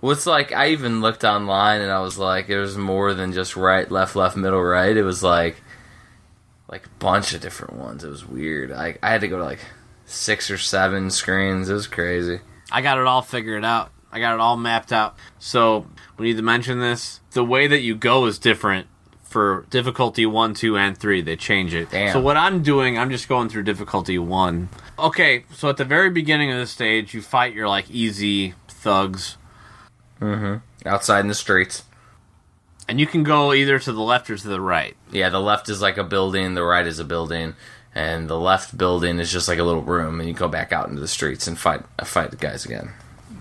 what's like? I even looked online and I was like, it was more than just right, left, left, middle, right. It was like, like a bunch of different ones. It was weird. I I had to go to like six or seven screens. It was crazy. I got it all figured out. I got it all mapped out. So we need to mention this. The way that you go is different for difficulty one, two, and three. They change it. Damn. So what I'm doing, I'm just going through difficulty one. Okay, so at the very beginning of the stage, you fight your like easy thugs, mm-hmm. Outside in the streets. and you can go either to the left or to the right. Yeah, the left is like a building, the right is a building, and the left building is just like a little room, and you go back out into the streets and fight uh, fight the guys again.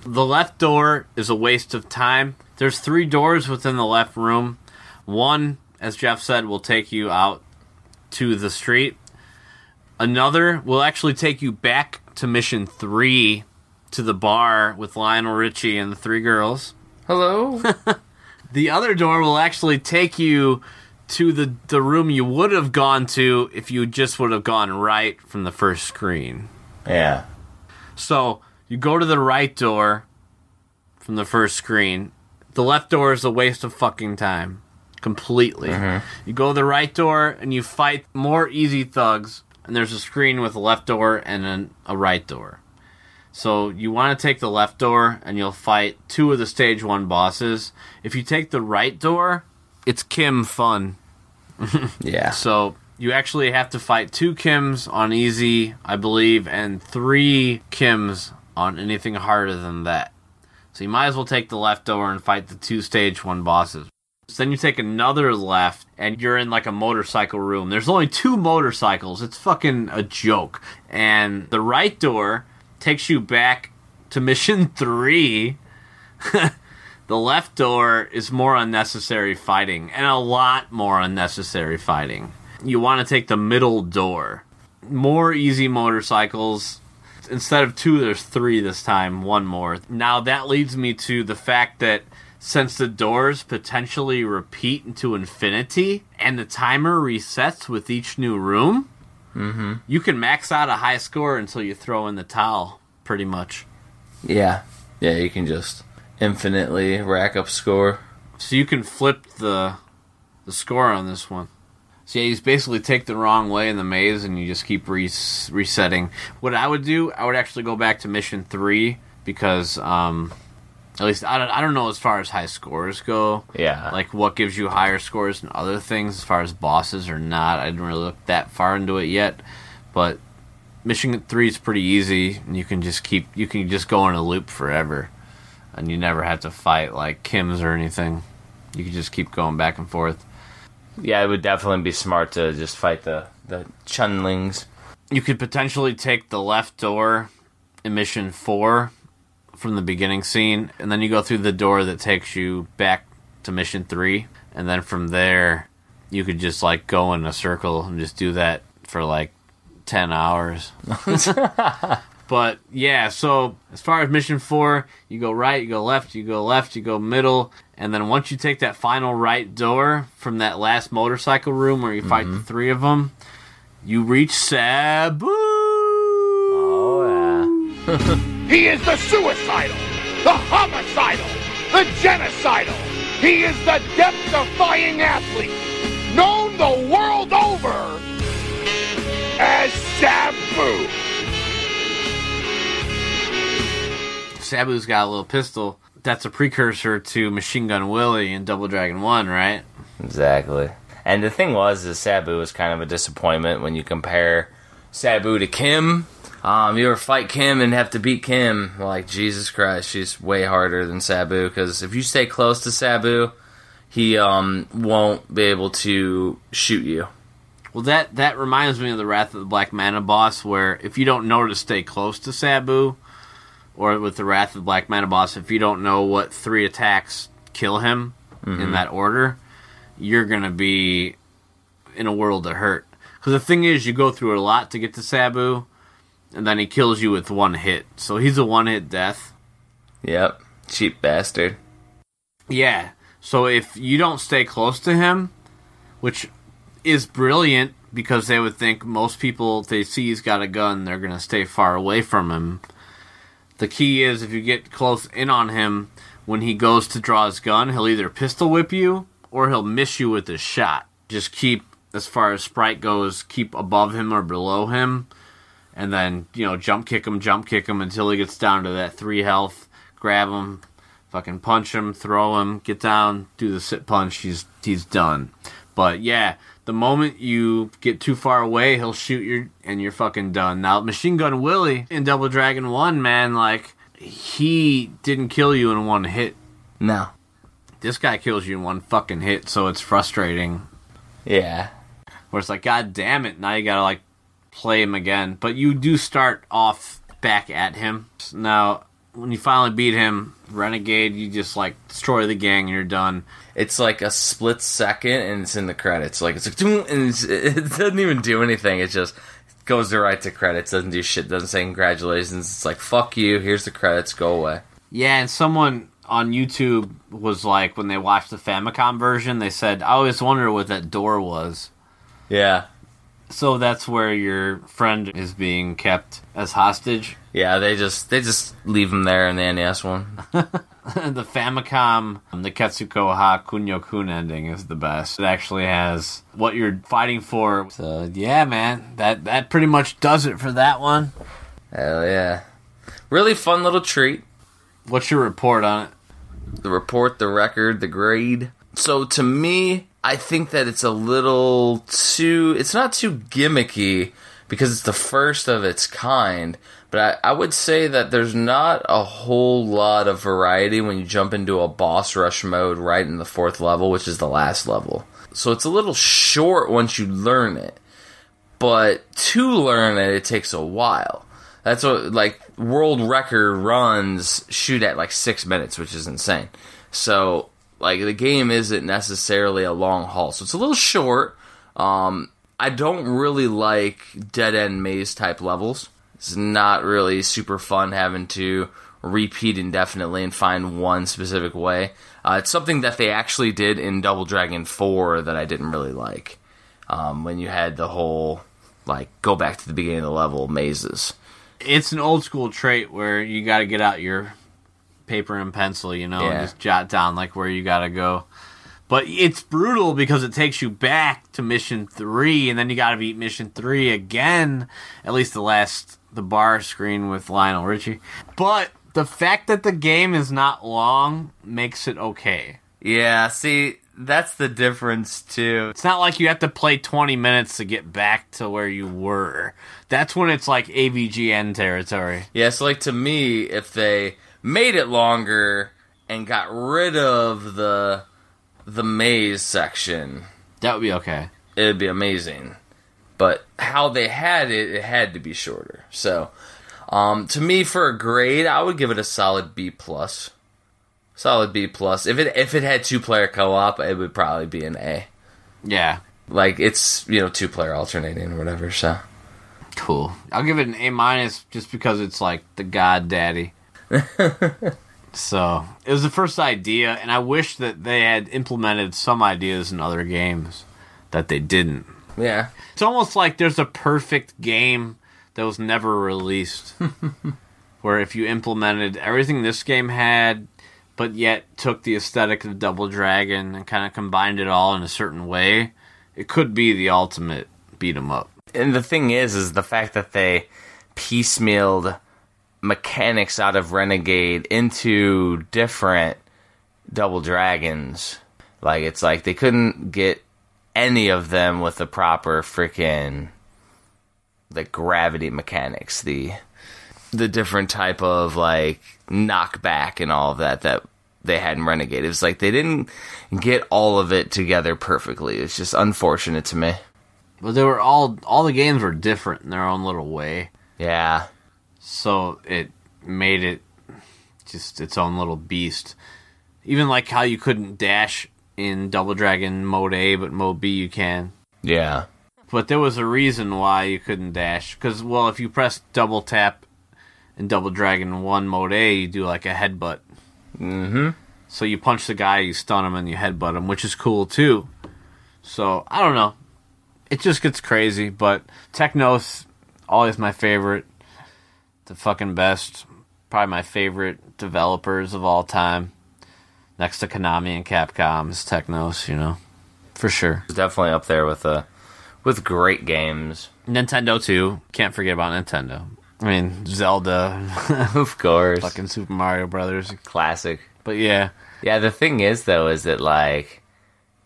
The left door is a waste of time. There's three doors within the left room. One, as Jeff said, will take you out to the street. Another will actually take you back to mission three to the bar with Lionel Richie and the three girls. Hello. The other door will actually take you to the, the room you would have gone to if you just would have gone right from the first screen. yeah. So you go to the right door from the first screen. The left door is a waste of fucking time. Completely. Mm-hmm. You go to the right door and you fight more easy thugs, and there's a screen with a left door and then a right door. So you want to take the left door and you'll fight two of the stage one bosses. If you take the right door, it's Kim fun. Yeah. So you actually have to fight two Kims on easy, I believe, and three Kims on anything harder than that. So you might as well take the left door and fight the two stage one bosses. So then you take another left and you're in like a motorcycle room. There's only two motorcycles. It's fucking a joke. And the right door takes you back to mission three. the left door is more unnecessary fighting and a lot more unnecessary fighting. You want to take the middle door. More easy motorcycles. Instead of two, there's three this time, one more. Now that leads me to the fact that since the doors potentially repeat into infinity and the timer resets with each new room, mm-hmm. you can max out a high score until you throw in the towel, pretty much. Yeah. Yeah, you can just infinitely rack up score. So you can flip the the score on this one. So yeah, you basically take the wrong way in the maze, and you just keep res- resetting. What I would do, I would actually go back to mission three because, um, at least I don't, I don't know as far as high scores go. Yeah. Like what gives you higher scores and other things as far as bosses or not. I didn't really look that far into it yet, but mission three is pretty easy, and you can just keep you can just go in a loop forever, and you never have to fight like Kim's or anything. You can just keep going back and forth. Yeah, it would definitely be smart to just fight the the chunlings. You could potentially take the left door in mission four from the beginning scene, and then you go through the door that takes you back to mission three, and then from there you could just like go in a circle and just do that for like ten hours. but yeah, so as far as mission four, you go right, you go left, you go left, you go middle, and then once you take that final right door from that last motorcycle room where you fight the mm-hmm. three of them, you reach Sabu. Oh yeah. He is the suicidal, the homicidal, the genocidal. He is the death-defying athlete, known the world over as Sabu. Sabu's got a little pistol. That's a precursor to Machine Gun Willie in Double Dragon 1, right? Exactly. And the thing was, is Sabu was kind of a disappointment when you compare Sabu to Kim. Um, you ever fight Kim and have to beat Kim? Like Jesus Christ, she's way harder than Sabu. Because if you stay close to Sabu, he um won't be able to shoot you. Well, that that reminds me of the Wrath of the Black Manta boss, where if you don't know to stay close to Sabu, or with the Wrath of Black Manta boss, if you don't know what three attacks kill him in mm-hmm. that order, you're gonna be in a world of hurt. Because the thing is, you go through a lot to get to Sabu, and then he kills you with one hit. So he's a one hit death. Yep, cheap bastard. Yeah. So if you don't stay close to him, which is brilliant because they would think most people if they see he's got a gun, they're gonna stay far away from him. The key is if you get close in on him, when he goes to draw his gun, he'll either pistol whip you or he'll miss you with his shot. Just keep as far as sprite goes, keep above him or below him, and then you know jump kick him, jump kick him until he gets down to that three health. Grab him, fucking punch him, throw him, get down, do the sit punch. He's he's done. But yeah, the moment you get too far away, he'll shoot you, and you're fucking done. Now, Machine Gun Willie in Double Dragon One, man, like he didn't kill you in one hit. No. This guy kills you in one fucking hit, so it's frustrating. Yeah. Where it's like, God damn it, now you gotta like play him again. But you do start off back at him. Now, when you finally beat him, Renegade, you just like destroy the gang and you're done. It's like a split second, and it's in the credits. Like it's like, and it's, it doesn't even do anything. It just goes right to credits. Doesn't do shit. Doesn't say congratulations. It's like fuck you. Here's the credits. Go away. Yeah, and someone on YouTube was like, when they watched the Famicom version, they said, I always wonder what that door was. Yeah. So that's where your friend is being kept as hostage. Yeah. They just they just leave him there in the NES one. the Famicom, the Nekketsu Koha Kunio Kun ending is the best. It actually has what you're fighting for. So yeah, man, that that pretty much does it for that one. Hell yeah. Really fun little treat. What's your report on it? the report, the record, the grade. So to me, I think that it's a little too. It's not too gimmicky because it's the first of its kind. But I, I would say that there's not a whole lot of variety when you jump into a boss rush mode right in the fourth level, which is the last level. So it's a little short once you learn it. But to learn it, it takes a while. That's what like world record runs shoot at like six minutes, which is insane. So like the game isn't necessarily a long haul, so it's a little short. Um, I don't really like dead end maze type levels. It's not really super fun having to repeat indefinitely and find one specific way. Uh, it's something that they actually did in Double Dragon 4 that I didn't really like. Um, when you had the whole, like, go back to the beginning of the level mazes. It's an old school trait where you got to get out your paper and pencil, you know, Yeah. and just jot down like where you got to go. But it's brutal because it takes you back to mission three, and then you got to beat mission three again. At least the last the bar screen with Lionel Richie. But the fact that the game is not long makes it okay. Yeah, see, that's the difference, too. It's not like you have to play 20 minutes to get back to where you were. That's when it's like AVGN territory. Yeah, so, like, to me, if they made it longer and got rid of the the maze section, That would be okay. it'd be amazing. But how they had it, it had to be shorter. So, Um, to me, for a grade, I would give it a solid B plus. Solid B plus. If it if it had two player co op, it would probably be an A. Yeah. Like it's you know two player alternating or whatever. So Cool. I'll give it an A minus just because it's like the God Daddy. So it was the first idea, and I wish that they had implemented some ideas in other games that they didn't. yeah, It's almost like there's a perfect game that was never released. where if you implemented everything this game had, but yet took the aesthetic of Double Dragon and kind of combined it all in a certain way, it could be the ultimate beat 'em up. and the thing is, is the fact that they piecemealed mechanics out of Renegade into different Double Dragons. Like it's like they couldn't get any of them with the proper freaking the gravity mechanics, the the different type of like knockback and all of that that they had in Renegade. It was like they didn't get all of it together perfectly. It's just unfortunate to me. But they were all all the games were different in their own little way. Yeah. So it made it just its own little beast. Even like how you couldn't dash in Double Dragon mode A, but mode B you can. Yeah. But there was a reason why you couldn't dash. Because, well, if you press double tap in Double Dragon 1 mode A, you do like a headbutt. Mm-hmm. So you punch the guy, you stun him, and you headbutt him, which is cool too. So, I don't know. It just gets crazy, but Technos, always my favorite. The fucking best. Probably my favorite developers of all time. Next to Konami and Capcom is Technos, you know. For sure. Definitely up there with uh with great games. Nintendo too. Can't forget about Nintendo. I mean, Zelda, of course. fucking Super Mario Brothers. classic. But yeah, Yeah, the thing is though is that like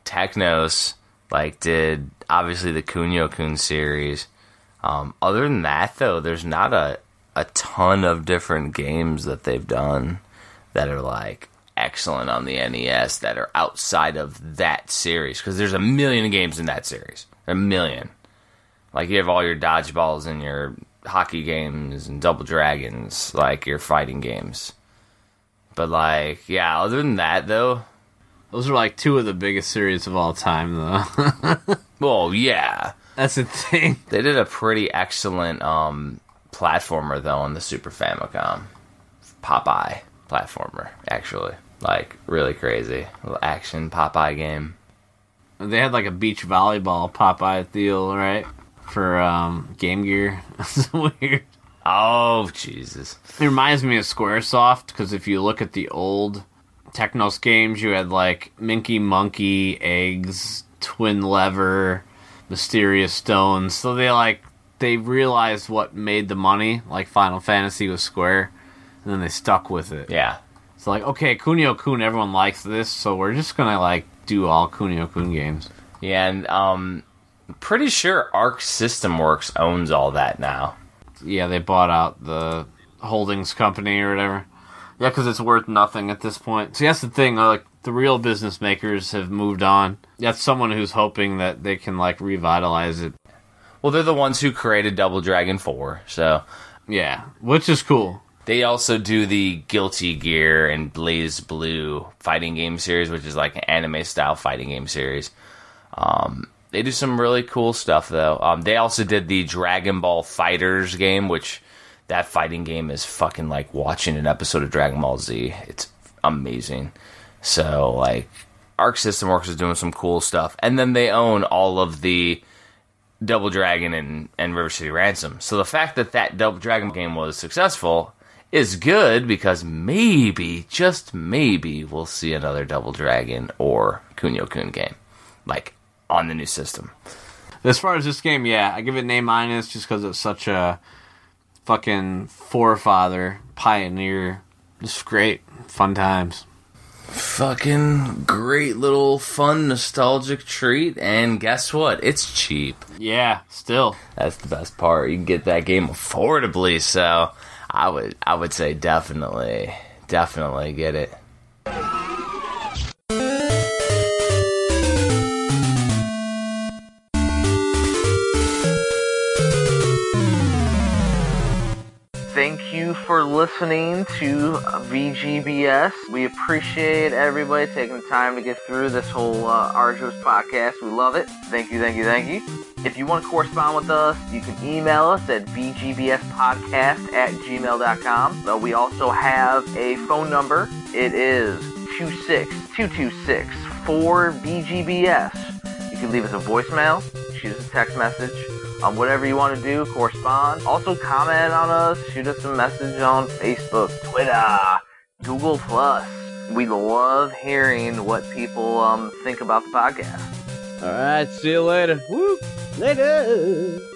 Technos like did obviously the Kunio Kun series. Um, other than that though, there's not a a ton of different games that they've done that are like excellent on the NES that are outside of that series because there's a million games in that series. A million. Like you have all your dodgeballs and your hockey games and double dragons, like your fighting games. But like, yeah, other than that though, those are like two of the biggest series of all time, though. well, yeah. That's the thing. They did a pretty excellent um platformer though on the Super Famicom. Popeye platformer, actually. Like really crazy. Little action Popeye game. They had like a beach volleyball Popeye deal, right? For um, Game Gear. That's weird. Oh Jesus. It reminds me of SquareSoft because if you look at the old Technos games, you had like Minky Monkey, Eggs, Twin Lever, Mysterious Stones. So they like they realized what made the money, like Final Fantasy was Square, and then they stuck with it. Yeah. It's like, okay, Kunio Kun, everyone likes this, so we're just gonna like do all Kunio Kun games. Yeah, and um pretty sure Arc System Works owns all that now. Yeah, they bought out the holdings company or whatever. Yeah, because it's worth nothing at this point. See, that's the thing. Like the real business makers have moved on. That's someone who's hoping that they can like revitalize it. Well, they're the ones who created Double Dragon 4, so Yeah, which is cool. They also do the Guilty Gear and BlazBlue fighting game series, which is like an anime style fighting game series. Um, they do some really cool stuff though. Um, they also did the Dragon Ball FighterZ game, which that fighting game is fucking like watching an episode of Dragon Ball Z. It's amazing. So like, Arc System Works is doing some cool stuff, and then they own all of the Double Dragon and, and River City Ransom. So the fact that that Double Dragon game was successful is good because maybe, just maybe, we'll see another Double Dragon or Kunio Kun game. Like, on the new system. As far as this game, yeah, I give it an A minus just because it's such a fucking forefather, pioneer. Just great, fun times. Fucking great little fun nostalgic treat, and guess what? It's cheap. Yeah, still. That's the best part. You can get that game affordably, so I would I would say definitely definitely get it. For listening to VGBS. We appreciate everybody taking the time to get through this whole uh, arduous podcast. We love it. Thank you, thank you, thank you. If you want to correspond with us, you can email us at vgbspodcast at gmail.com. Uh, we also have a phone number. It is 26226 4VGBS. You can leave us a voicemail, shoot us a text message, um, whatever you want to do, correspond. Also, comment on us, shoot us a message on Facebook, Twitter, Google Plus. We love hearing what people um, think about the podcast. All right, see you later. Woo! Later.